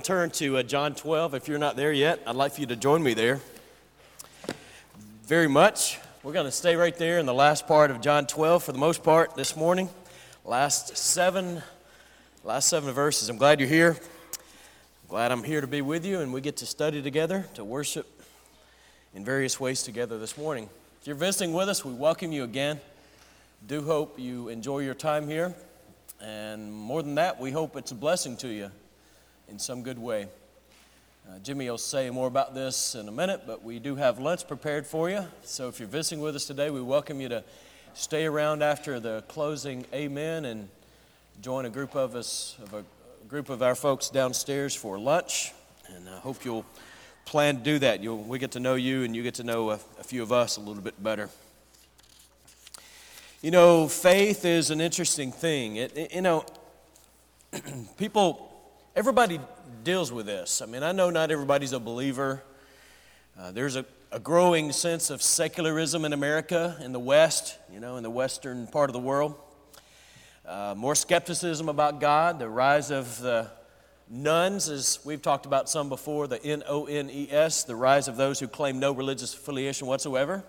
Turn to uh, John 12. If you're not there yet, I'd like for you to join me there. Very much. We're going to stay right there in the last part of John 12 for the most part this morning. Last seven, last seven verses. I'm glad you're here. Glad I'm here to be with you, and we get to study together, to worship in various ways together this morning. If you're visiting with us, we welcome you again. Do hope you enjoy your time here, and more than that, we hope it's a blessing to you in some good way. Uh, Jimmy will say more about this in a minute, but we do have lunch prepared for you. So if you're visiting with us today, we welcome you to stay around after the closing amen and join a group of us, of a group of our folks downstairs for lunch. And I hope you'll plan to do that. You'll, we get to know you and you get to know a, a few of us a little bit better. You know, faith is an interesting thing. It, it, you know, people everybody deals with this. I mean, I know not everybody's a believer. Uh, there's a, a, growing sense of secularism in America, in the West, you know, in the Western part of the world. Uh, more skepticism about God, the rise of the nones, as we've talked about some before, the N O N E S, the rise of those who claim no religious affiliation whatsoever.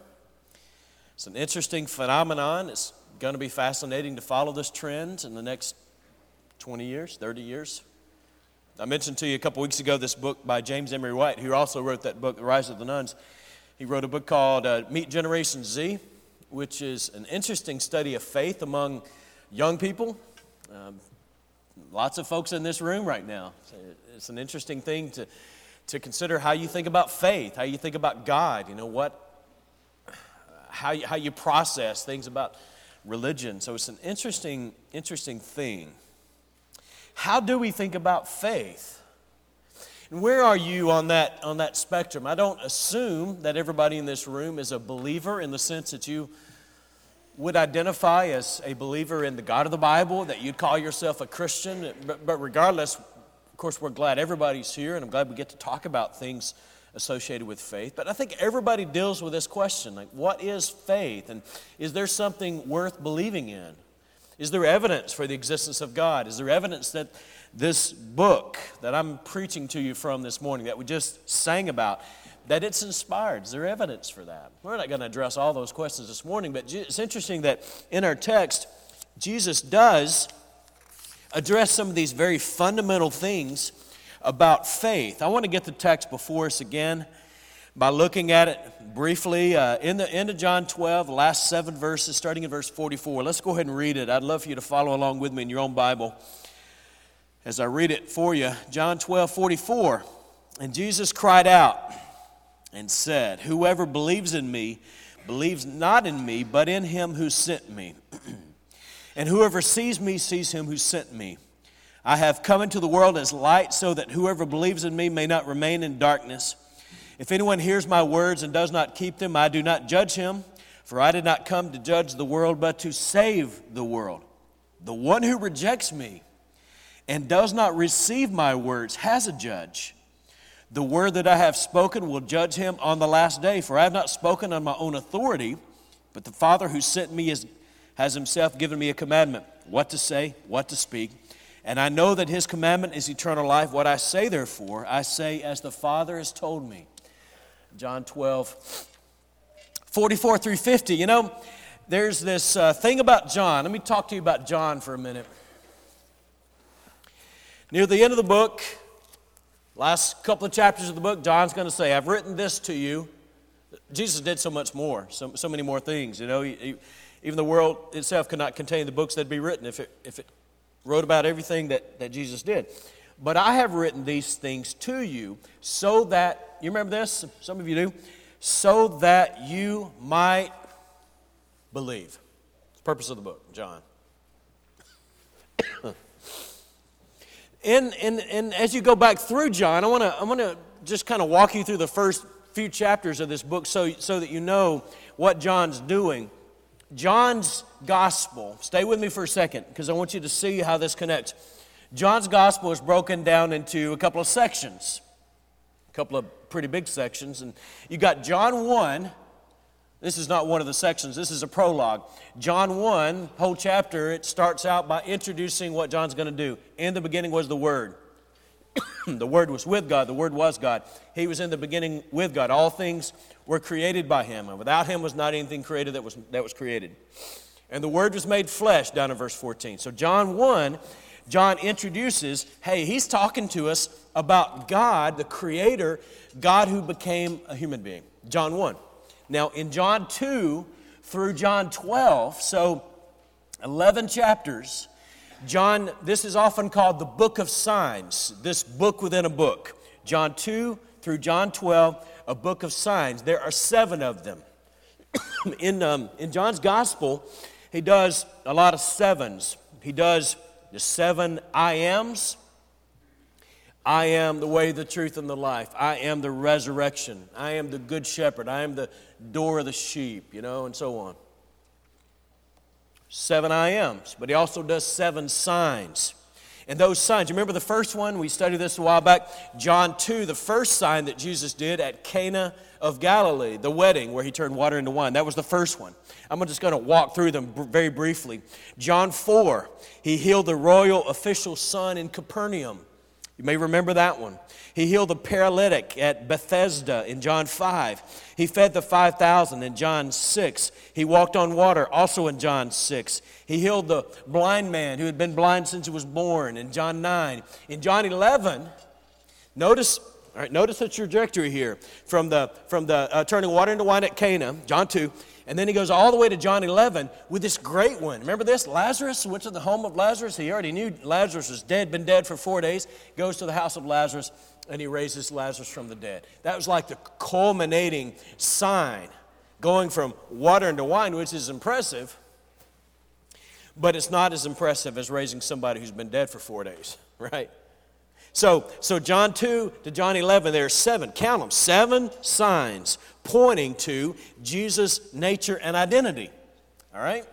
It's an interesting phenomenon. It's going to be fascinating to follow this trend in the next 20 years, 30 years. I mentioned to you a couple weeks ago this book by James Emery White, who also wrote that book, The Rise of the Nones. He wrote a book called uh, Meet Generation Z, which is an interesting study of faith among young people. Um, lots of folks in this room right now. It's an interesting thing to, to consider how you think about faith, how you think about God, you know, what, how you, how you process things about religion. So it's an interesting, interesting thing. How do we think about faith? And where are you on that, on that spectrum? I don't assume that everybody in this room is a believer in the sense that you would identify as a believer in the God of the Bible, that you'd call yourself a Christian. But, but regardless, of course, we're glad everybody's here, and I'm glad we get to talk about things associated with faith. But I think everybody deals with this question like, what is faith? And is there something worth believing in? Is there evidence for the existence of God? Is there evidence that this book that I'm preaching to you from this morning, that we just sang about, that it's inspired? Is there evidence for that? We're not going to address all those questions this morning, but it's interesting that in our text, Jesus does address some of these very fundamental things about faith. I want to get the text before us again by looking at it briefly uh, in the end of John 12, last seven verses, starting in verse 44. Let's go ahead and read it. I'd love for you to follow along with me in your own Bible as I read it for you. John 12, 44. And Jesus cried out and said, Whoever believes in me believes not in me, but in him who sent me. and whoever sees me sees him who sent me. I have come into the world as light so that whoever believes in me may not remain in darkness. If anyone hears my words and does not keep them, I do not judge him, for I did not come to judge the world, but to save the world. The one who rejects me and does not receive my words has a judge. The word that I have spoken will judge him on the last day, for I have not spoken on my own authority, but the Father who sent me is, has himself given me a commandment what to say, what to speak. And I know that his commandment is eternal life. What I say, therefore, I say as the Father has told me. John 12, 44 through 50. You know, there's this uh, thing about John. Let me talk to you about John for a minute. Near the end of the book, last couple of chapters of the book, John's going to say, I've written this to you. Jesus did so much more, so, so many more things. You know, he, he, even the world itself could not contain the books that'd be written if it, if it wrote about everything that, that Jesus did. But I have written these things to you so that, you remember this? Some of you do. So that you might believe. the purpose of the book, John. and, and, and as you go back through John, I want to I wanna just kind of walk you through the first few chapters of this book so, so that you know what John's doing. John's gospel, stay with me for a second because I want you to see how this connects. John's gospel is broken down into a couple of sections, a couple of pretty big sections. And you got John 1. This is not one of the sections, this is a prologue. John 1, whole chapter, it starts out by introducing what John's going to do. In the beginning was the Word. the Word was with God, the Word was God. He was in the beginning with God. All things were created by Him, and without Him was not anything created that was, that was created. And the Word was made flesh, down in verse 14. So, John 1, John introduces hey, he's talking to us about God, the Creator, God who became a human being. John 1. Now, in John 2 through John 12, so 11 chapters, John, this is often called the book of signs, this book within a book. John 2 through John 12, a book of signs. There are seven of them. in, um, in John's gospel, he does a lot of sevens. He does the seven I ams. I am the way, the truth, and the life. I am the resurrection. I am the good shepherd. I am the door of the sheep, you know, and so on seven I ams, but he also does seven signs. And those signs, remember the first one? We studied this a while back. John 2, the first sign that Jesus did at Cana of Galilee, the wedding where he turned water into wine. That was the first one. I'm just going to walk through them very briefly. John 4, he healed the royal official's son in Capernaum. You may remember that one. He healed the paralytic at Bethesda in John 5. He fed the 5,000 in John 6. He walked on water also in John 6. He healed the blind man who had been blind since he was born in John 9. In John 11, notice all right, notice the trajectory here from the, from the uh, turning water into wine at Cana, John 2, and then he goes all the way to John 11 with this great one. Remember this? Lazarus went to the home of Lazarus. He already knew Lazarus was dead, been dead for four days. Goes to the house of Lazarus and he raises Lazarus from the dead. That was like the culminating sign, going from water into wine, which is impressive, but it's not as impressive as raising somebody who's been dead for four days, right? So, so John 2 to John 11, there are seven, count them, seven signs pointing to Jesus' nature and identity. All right?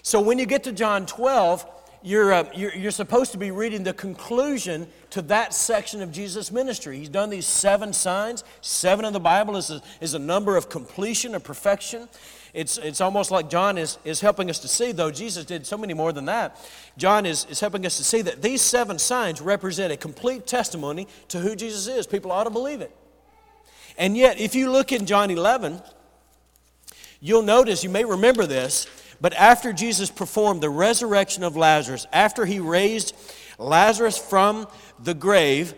So when you get to John 12, you're, uh, you're, you're supposed to be reading the conclusion to that section of Jesus' ministry. He's done these seven signs. Seven in the Bible is a, is a number of completion, of perfection. It's, it's almost like John is, is helping us to see, though Jesus did so many more than that. John is, is helping us to see that these seven signs represent a complete testimony to who Jesus is. People ought to believe it. And yet, if you look in John 11, you'll notice, you may remember this, but after Jesus performed the resurrection of Lazarus, after he raised Lazarus from the grave,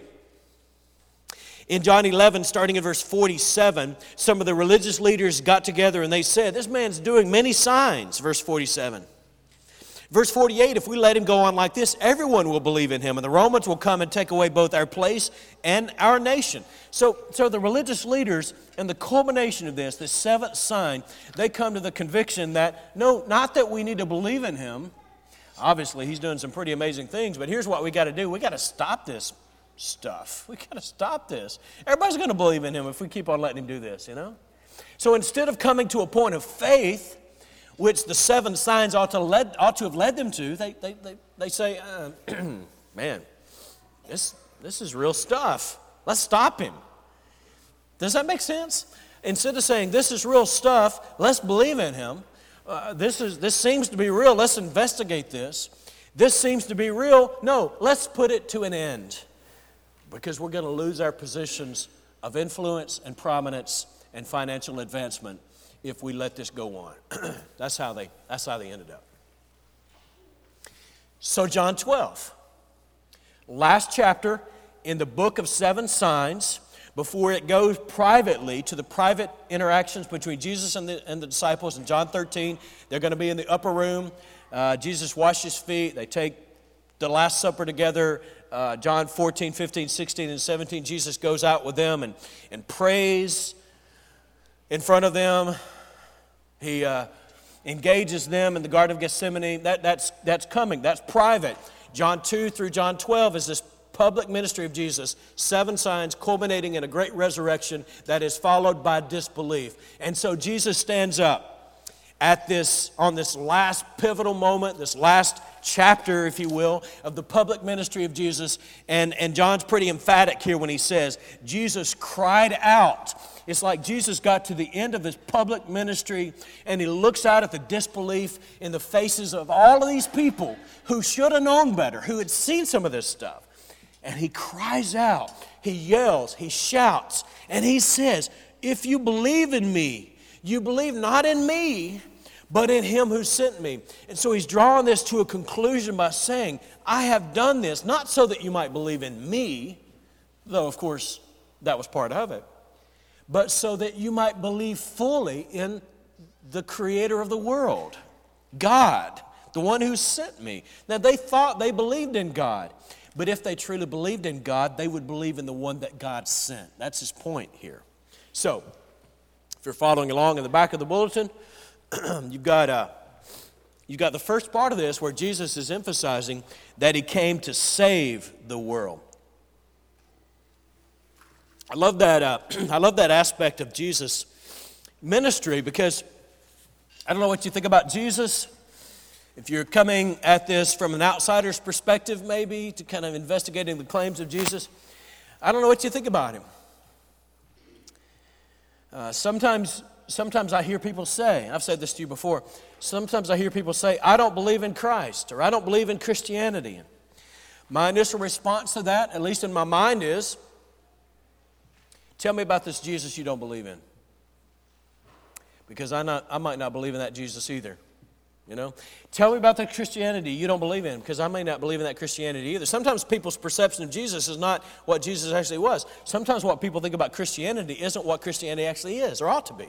in John 11, starting in verse 47, some of the religious leaders got together and they said, This man's doing many signs, verse 47. Verse 48 if we let him go on like this, everyone will believe in him, and the Romans will come and take away both our place and our nation. So, so the religious leaders, and the culmination of this, this seventh sign, they come to the conviction that no, not that we need to believe in him. Obviously, he's doing some pretty amazing things, but here's what we got to do we got to stop this stuff. We got to stop this. Everybody's going to believe in him if we keep on letting him do this, you know? So instead of coming to a point of faith, which the seven signs ought to, led, ought to have led them to, they, they, they, they say, uh, man, this, this is real stuff. Let's stop him. Does that make sense? Instead of saying, this is real stuff, let's believe in him. Uh, this, is, this seems to be real, let's investigate this. This seems to be real. No, let's put it to an end because we're going to lose our positions of influence and prominence and financial advancement if we let this go on. that's, how they, that's how they ended up. So, John 12, last chapter in the book of seven signs, before it goes privately to the private interactions between Jesus and the, and the disciples in John 13. They're going to be in the upper room. Uh, Jesus washes feet. They take the Last Supper together. Uh, John 14, 15, 16, and 17. Jesus goes out with them and, and prays in front of them. He uh, engages them in the Garden of Gethsemane. That, that's, that's coming, that's private. John 2 through John 12 is this public ministry of Jesus, seven signs culminating in a great resurrection that is followed by disbelief. And so Jesus stands up at this on this last pivotal moment, this last chapter, if you will, of the public ministry of Jesus. And, and John's pretty emphatic here when he says, Jesus cried out. It's like Jesus got to the end of his public ministry and he looks out at the disbelief in the faces of all of these people who should have known better, who had seen some of this stuff. and he cries out, he yells, he shouts, and he says, If you believe in me, you believe not in me, but in him who sent me. And so he's drawing this to a conclusion by saying, I have done this not so that you might believe in me, though of course that was part of it, but so that you might believe fully in the creator of the world, God, the one who sent me. Now they thought they believed in God. But if they truly believed in God, they would believe in the one that God sent. That's his point here. So, if you're following along in the back of the bulletin, you've got uh, you got the first part of this where Jesus is emphasizing that he came to save the world. I love that. Uh, I love that aspect of Jesus' ministry because I don't know what you think about Jesus. If you're coming at this from an outsider's perspective, maybe, to kind of investigating the claims of Jesus, I don't know what you think about him. Uh, sometimes, sometimes I hear people say, I've said this to you before, sometimes I hear people say, I don't believe in Christ or I don't believe in Christianity. My initial response to that, at least in my mind, is tell me about this Jesus you don't believe in. Because I, not, I might not believe in that Jesus either. You know, tell me about the Christianity you don't believe in, because I may not believe in that Christianity either. Sometimes people's perception of Jesus is not what Jesus actually was. Sometimes what people think about Christianity isn't what Christianity actually is or ought to be.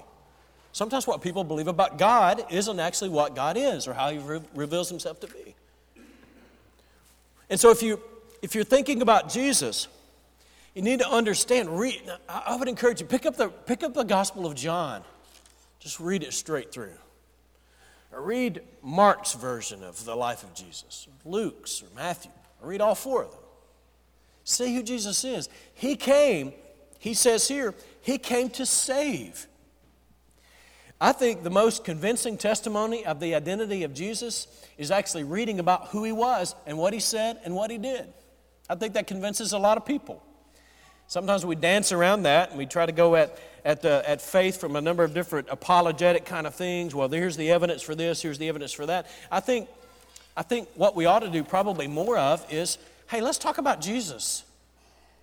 Sometimes what people believe about God isn't actually what God is or how He re- reveals Himself to be. And so, if you if you're thinking about Jesus, you need to understand. Read. I would encourage you pick up the pick up the Gospel of John. Just read it straight through. Or read Mark's version of the life of Jesus, Luke's or Matthew. Or read all four of them. See who Jesus is. He came, he says here, he came to save. I think the most convincing testimony of the identity of Jesus is actually reading about who he was and what he said and what he did. I think that convinces a lot of people. Sometimes we dance around that and we try to go at, at, the, at faith from a number of different apologetic kind of things. Well, here's the evidence for this, here's the evidence for that. I think, I think what we ought to do probably more of is hey, let's talk about Jesus.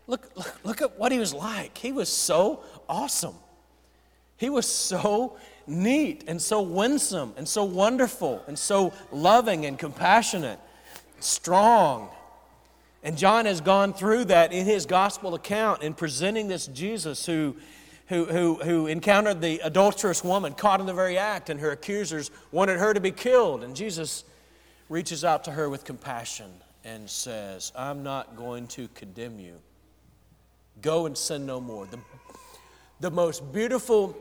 Look, look, look at what he was like. He was so awesome. He was so neat and so winsome and so wonderful and so loving and compassionate, strong and John has gone through that in his gospel account in presenting this Jesus who, who, who, who encountered the adulterous woman caught in the very act, and her accusers wanted her to be killed. And Jesus reaches out to her with compassion and says, I'm not going to condemn you. Go and sin no more. The, the most beautiful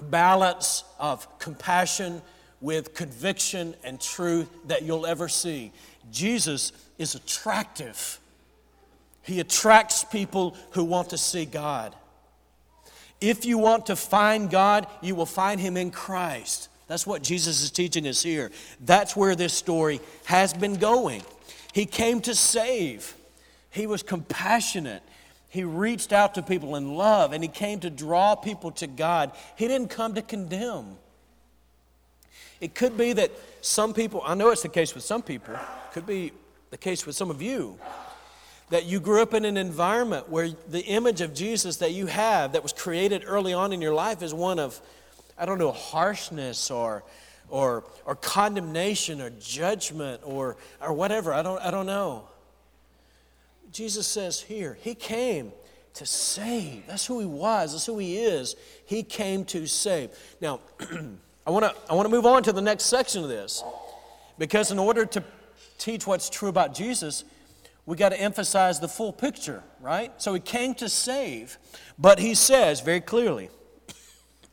balance of compassion with conviction and truth that you'll ever see. Jesus is attractive. He attracts people who want to see God. If you want to find God, you will find Him in Christ. That's what Jesus is teaching us here. That's where this story has been going. He came to save, He was compassionate. He reached out to people in love and he came to draw people to God. He didn't come to condemn. It could be that some people, I know it's the case with some people, could be the case with some of you, that you grew up in an environment where the image of Jesus that you have that was created early on in your life is one of, I don't know, harshness or, or, or condemnation or judgment or, or whatever. I don't, I don't know. Jesus says here, He came to save. That's who He was, that's who He is. He came to save. Now, I want to I want to move on to the next section of this because in order to teach what's true about Jesus, we got to emphasize the full picture, right? So he came to save, but he says very clearly,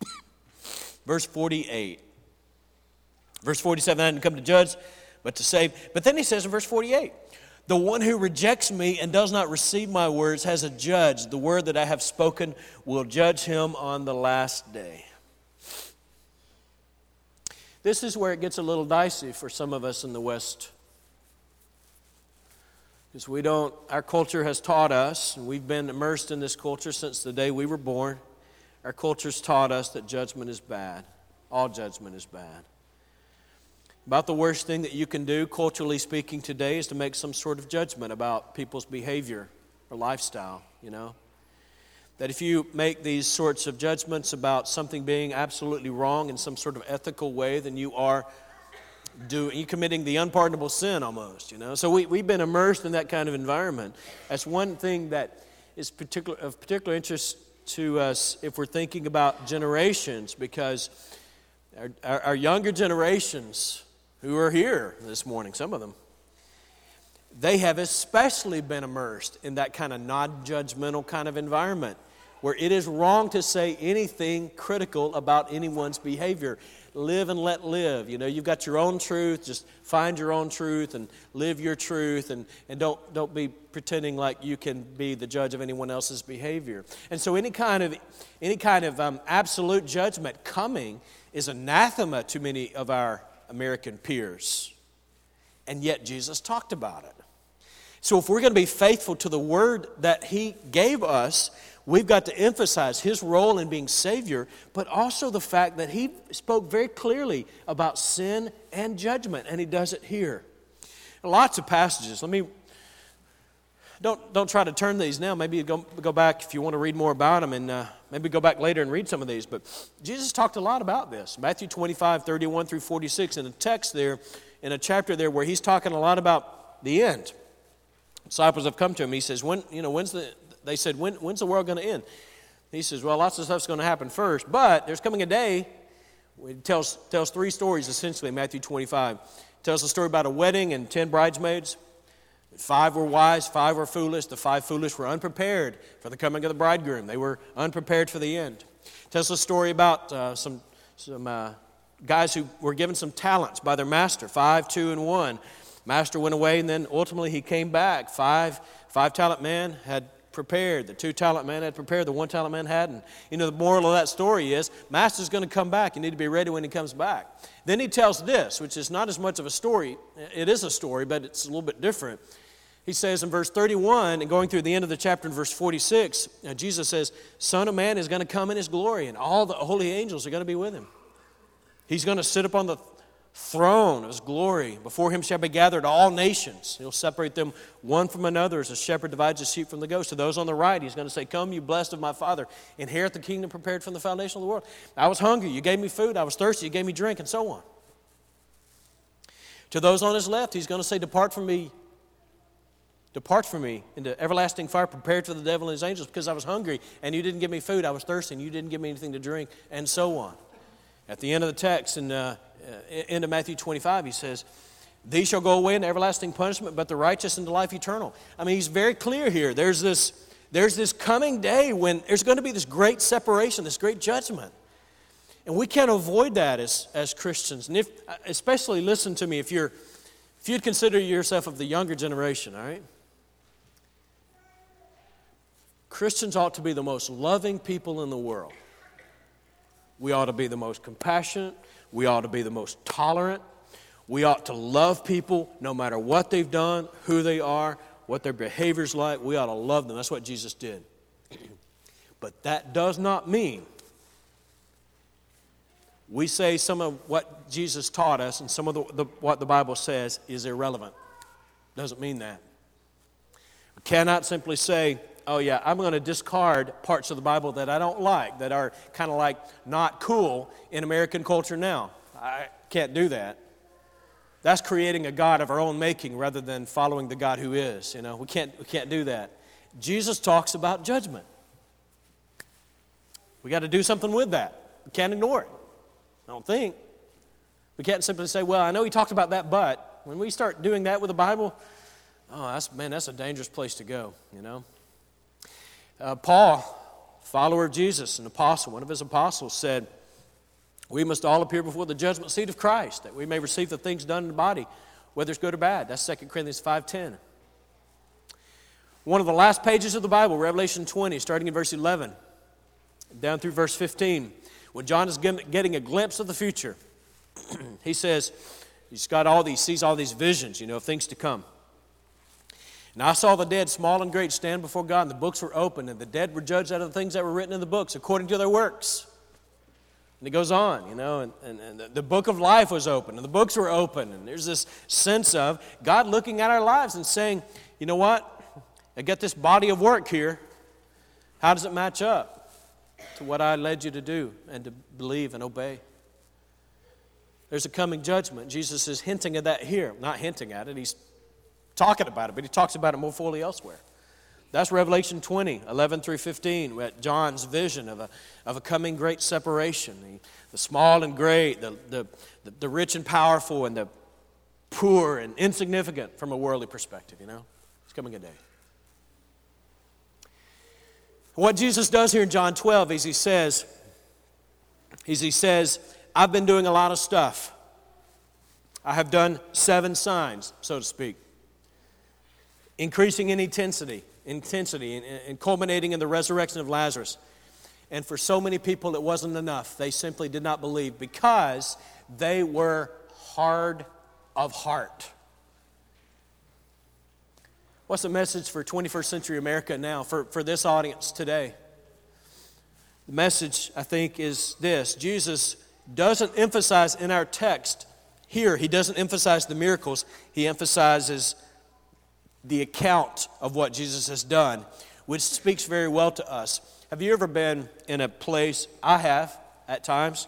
verse 48. Verse 47, I didn't come to judge, but to save. But then he says in verse 48, the one who rejects me and does not receive my words has a judge. The word that I have spoken will judge him on the last day. This is where it gets a little dicey for some of us in the West because we don't, our culture has taught us, and we've been immersed in this culture since the day we were born. Our culture's taught us that judgment is bad. All judgment is bad. About the worst thing that you can do, culturally speaking, today is to make some sort of judgment about people's behavior or lifestyle, you know? That if you make these sorts of judgments about something being absolutely wrong in some sort of ethical way, then you are doing, you're committing the unpardonable sin almost, you know? So we, we've been immersed in that kind of environment. That's one thing that is particular, of particular interest to us if we're thinking about generations, because our, our, our younger generations who are here this morning, some of them, they have especially been immersed in that kind of non judgmental kind of environment where it is wrong to say anything critical about anyone's behavior. Live and let live. You know, you've got your own truth, just find your own truth and live your truth and, and don't, don't be pretending like you can be the judge of anyone else's behavior. And so any kind of, any kind of um, absolute judgment coming is anathema to many of our American peers. And yet Jesus talked about it. So if we're going to be faithful to the word that he gave us, we've got to emphasize his role in being Savior, but also the fact that he spoke very clearly about sin and judgment, and he does it here. Lots of passages. Let me don't, don't try to turn these now. Maybe go, go back if you want to read more about them and uh, maybe go back later and read some of these. But Jesus talked a lot about this. Matthew 25, 31 through 46, in a text there, in a chapter there where he's talking a lot about the end. Disciples have come to him. He says, when, you know, when's the, they said, when, when's the world going to end? He says, well, lots of stuff's going to happen first, but there's coming a day. It tells, tells three stories essentially, Matthew 25. It tells a story about a wedding and 10 bridesmaids. Five were wise, five were foolish. The five foolish were unprepared for the coming of the bridegroom. They were unprepared for the end. Tells a story about uh, some, some uh, guys who were given some talents by their master five, two, and one. Master went away, and then ultimately he came back. Five, five talent man had prepared. The two talent man had prepared. The one talent man hadn't. You know, the moral of that story is Master's going to come back. You need to be ready when he comes back. Then he tells this, which is not as much of a story. It is a story, but it's a little bit different. He says in verse 31, and going through the end of the chapter in verse 46, uh, Jesus says, Son of Man is going to come in his glory, and all the holy angels are going to be with him. He's going to sit upon the throne of his glory. Before him shall be gathered all nations. He'll separate them one from another as a shepherd divides the sheep from the goats. To those on the right, he's going to say, Come, you blessed of my Father, inherit the kingdom prepared from the foundation of the world. I was hungry, you gave me food. I was thirsty, you gave me drink, and so on. To those on his left, he's going to say, Depart from me, Depart from me into everlasting fire prepared for the devil and his angels because I was hungry and you didn't give me food. I was thirsty and you didn't give me anything to drink, and so on. At the end of the text, in uh, uh end of Matthew 25, he says, These shall go away into everlasting punishment, but the righteous into life eternal. I mean, he's very clear here. There's this, there's this coming day when there's going to be this great separation, this great judgment. And we can't avoid that as, as Christians. And if, especially, listen to me, if you're, if you'd consider yourself of the younger generation, all right? Christians ought to be the most loving people in the world. We ought to be the most compassionate. We ought to be the most tolerant. We ought to love people no matter what they've done, who they are, what their behavior's like. We ought to love them. That's what Jesus did. but that does not mean we say some of what Jesus taught us and some of the, the, what the Bible says is irrelevant. Doesn't mean that. We cannot simply say, oh, yeah, I'm going to discard parts of the Bible that I don't like, that are kind of like not cool in American culture now. I can't do that. That's creating a God of our own making rather than following the God who is. You know, we can't, we can't do that. Jesus talks about judgment. We got to do something with that. We can't ignore it. I don't think. We can't simply say, well, I know he talked about that, but when we start doing that with the Bible, oh, that's, man, that's a dangerous place to go, you know? Uh, Paul, follower of Jesus, an apostle, one of his apostles, said, We must all appear before the judgment seat of Christ, that we may receive the things done in the body, whether it's good or bad. That's 2 Corinthians 5.10. One of the last pages of the Bible, Revelation 20, starting in verse 11, down through verse 15, when John is getting a glimpse of the future, he says, he's got all these, sees all these visions, you know, of things to come. And I saw the dead, small and great, stand before God, and the books were opened, and the dead were judged out of the things that were written in the books according to their works. And it goes on, you know, and, and, and, the book of life was open, and the books were open, and there's this sense of God looking at our lives and saying, you know what? I get this body of work here. How does it match up to what I led you to do and to believe and obey? There's a coming judgment. Jesus is hinting at that here. Not hinting at it, he's talking about it, but he talks about it more fully elsewhere. That's Revelation 20, 11 through 15, at John's vision of a, of a coming great separation. The, the small and great, the, the, the rich and powerful, and the poor and insignificant from a worldly perspective, you know? It's coming a day. What Jesus does here in John 12 is he says, is he says, I've been doing a lot of stuff. I have done seven signs, so to speak, increasing in intensity intensity and, and culminating in the resurrection of Lazarus. And for so many people, it wasn't enough. They simply did not believe because they were hard of heart. What's the message for 21st century America now, for, for this audience today? The message, I think, is this Jesus doesn't emphasize in our text here, he doesn't emphasize the miracles, he emphasizes the account of what Jesus has done, which speaks very well to us. Have you ever been in a place, I have at times,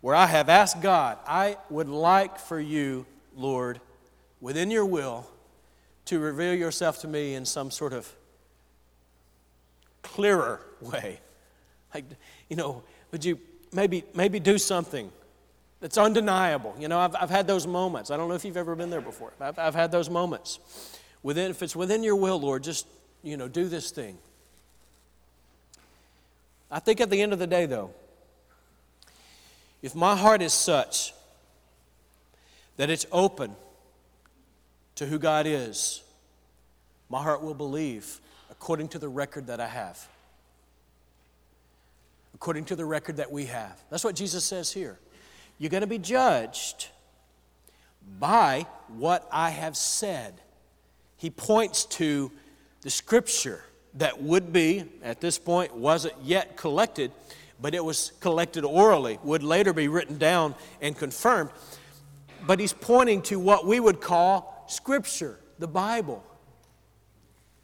where I have asked God, I would like for you, Lord, within your will, to reveal yourself to me in some sort of clearer way. Like, you know, would you maybe, maybe do something that's undeniable? You know, I've, I've had those moments. I don't know if you've ever been there before. I've, I've had those moments within, if it's within your will, Lord, just, you know, do this thing. I think at the end of the day, though, if my heart is such that it's open to who God is, my heart will believe according to the record that I have. According to the record that we have. That's what Jesus says here. You're going to be judged by what I have said he points to the scripture that would be, at this point, wasn't yet collected, but it was collected orally, would later be written down and confirmed. But he's pointing to what we would call scripture, the Bible.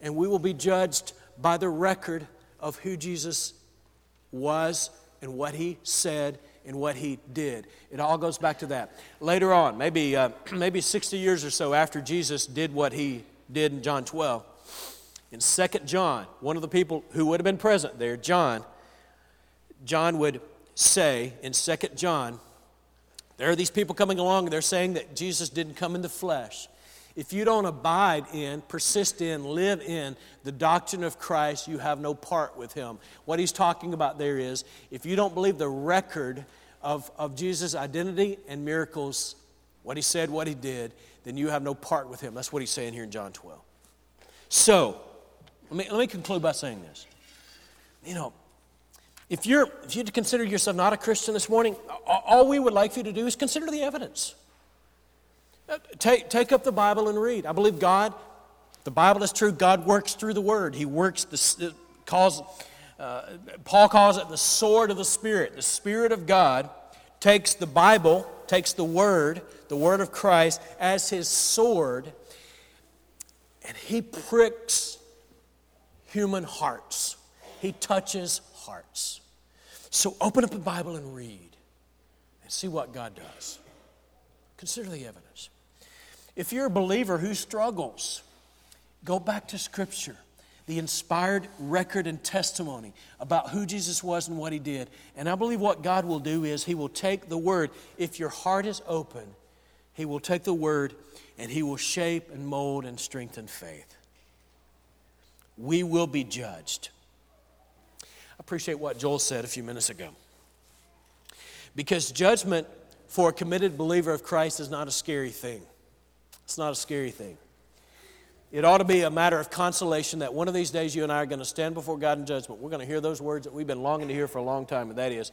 And we will be judged by the record of who Jesus was and what he said and what he did. It all goes back to that. Later on, maybe, uh, maybe 60 years or so after Jesus did what he did in John 12. In 2 John, one of the people who would have been present there, John, John would say in 2 John, there are these people coming along, and they're saying that Jesus didn't come in the flesh. If you don't abide in, persist in, live in the doctrine of Christ, you have no part with him. What he's talking about there is if you don't believe the record of, of Jesus' identity and miracles, what he said, what he did, then you have no part with him. That's what he's saying here in John 12. So, let me, let me conclude by saying this. You know, if you're if you consider yourself not a Christian this morning, all we would like for you to do is consider the evidence. Uh, take, take up the Bible and read. I believe God, the Bible is true. God works through the Word. He works, the, calls, uh, Paul calls it the sword of the Spirit. The Spirit of God takes the Bible, takes the Word, the Word of Christ, as his sword, and he pricks human hearts. He touches hearts. So open up the Bible and read and see what God does. Consider the evidence. If you're a believer who struggles, go back to Scripture the inspired record and testimony about who Jesus was and what he did. And I believe what God will do is he will take the word, if your heart is open, he will take the word and he will shape and mold and strengthen faith. We will be judged. I appreciate what Joel said a few minutes ago. Because judgment for a committed believer of Christ is not a scary thing. It's not a scary thing. It ought to be a matter of consolation that one of these days you and I are going to stand before God in judgment. We're going to hear those words that we've been longing to hear for a long time, and that is,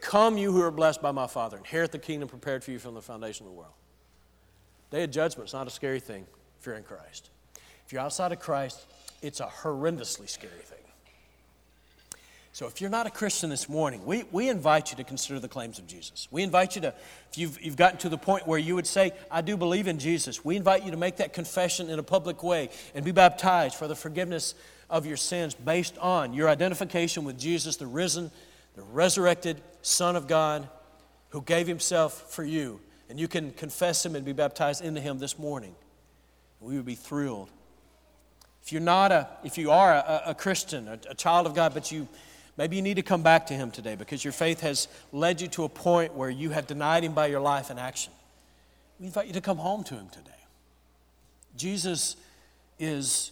Come, you who are blessed by my Father, inherit the kingdom prepared for you from the foundation of the world. Day of judgment is not a scary thing if you're in Christ. If you're outside of Christ, it's a horrendously scary thing. So if you're not a Christian this morning, we, we invite you to consider the claims of Jesus. We invite you to, if you've, you've gotten to the point where you would say, I do believe in Jesus, we invite you to make that confession in a public way and be baptized for the forgiveness of your sins based on your identification with Jesus, the risen, the resurrected Son of God who gave himself for you. And you can confess him and be baptized into him this morning. We would be thrilled. If you're not a, if you are a, a Christian, a, a child of God, but you Maybe you need to come back to Him today because your faith has led you to a point where you have denied Him by your life and action. We invite you to come home to Him today. Jesus is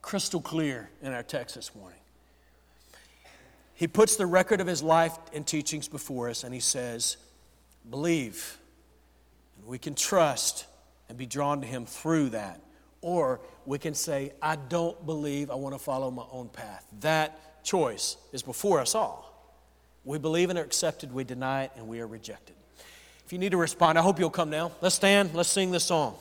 crystal clear in our text this morning. He puts the record of His life and teachings before us and He says, Believe, and we can trust and be drawn to Him through that. Or we can say, I don't believe, I want to follow my own path. That choice is before us all. We believe and are accepted, we deny it, and we are rejected. If you need to respond, I hope you'll come now. Let's stand, let's sing this song.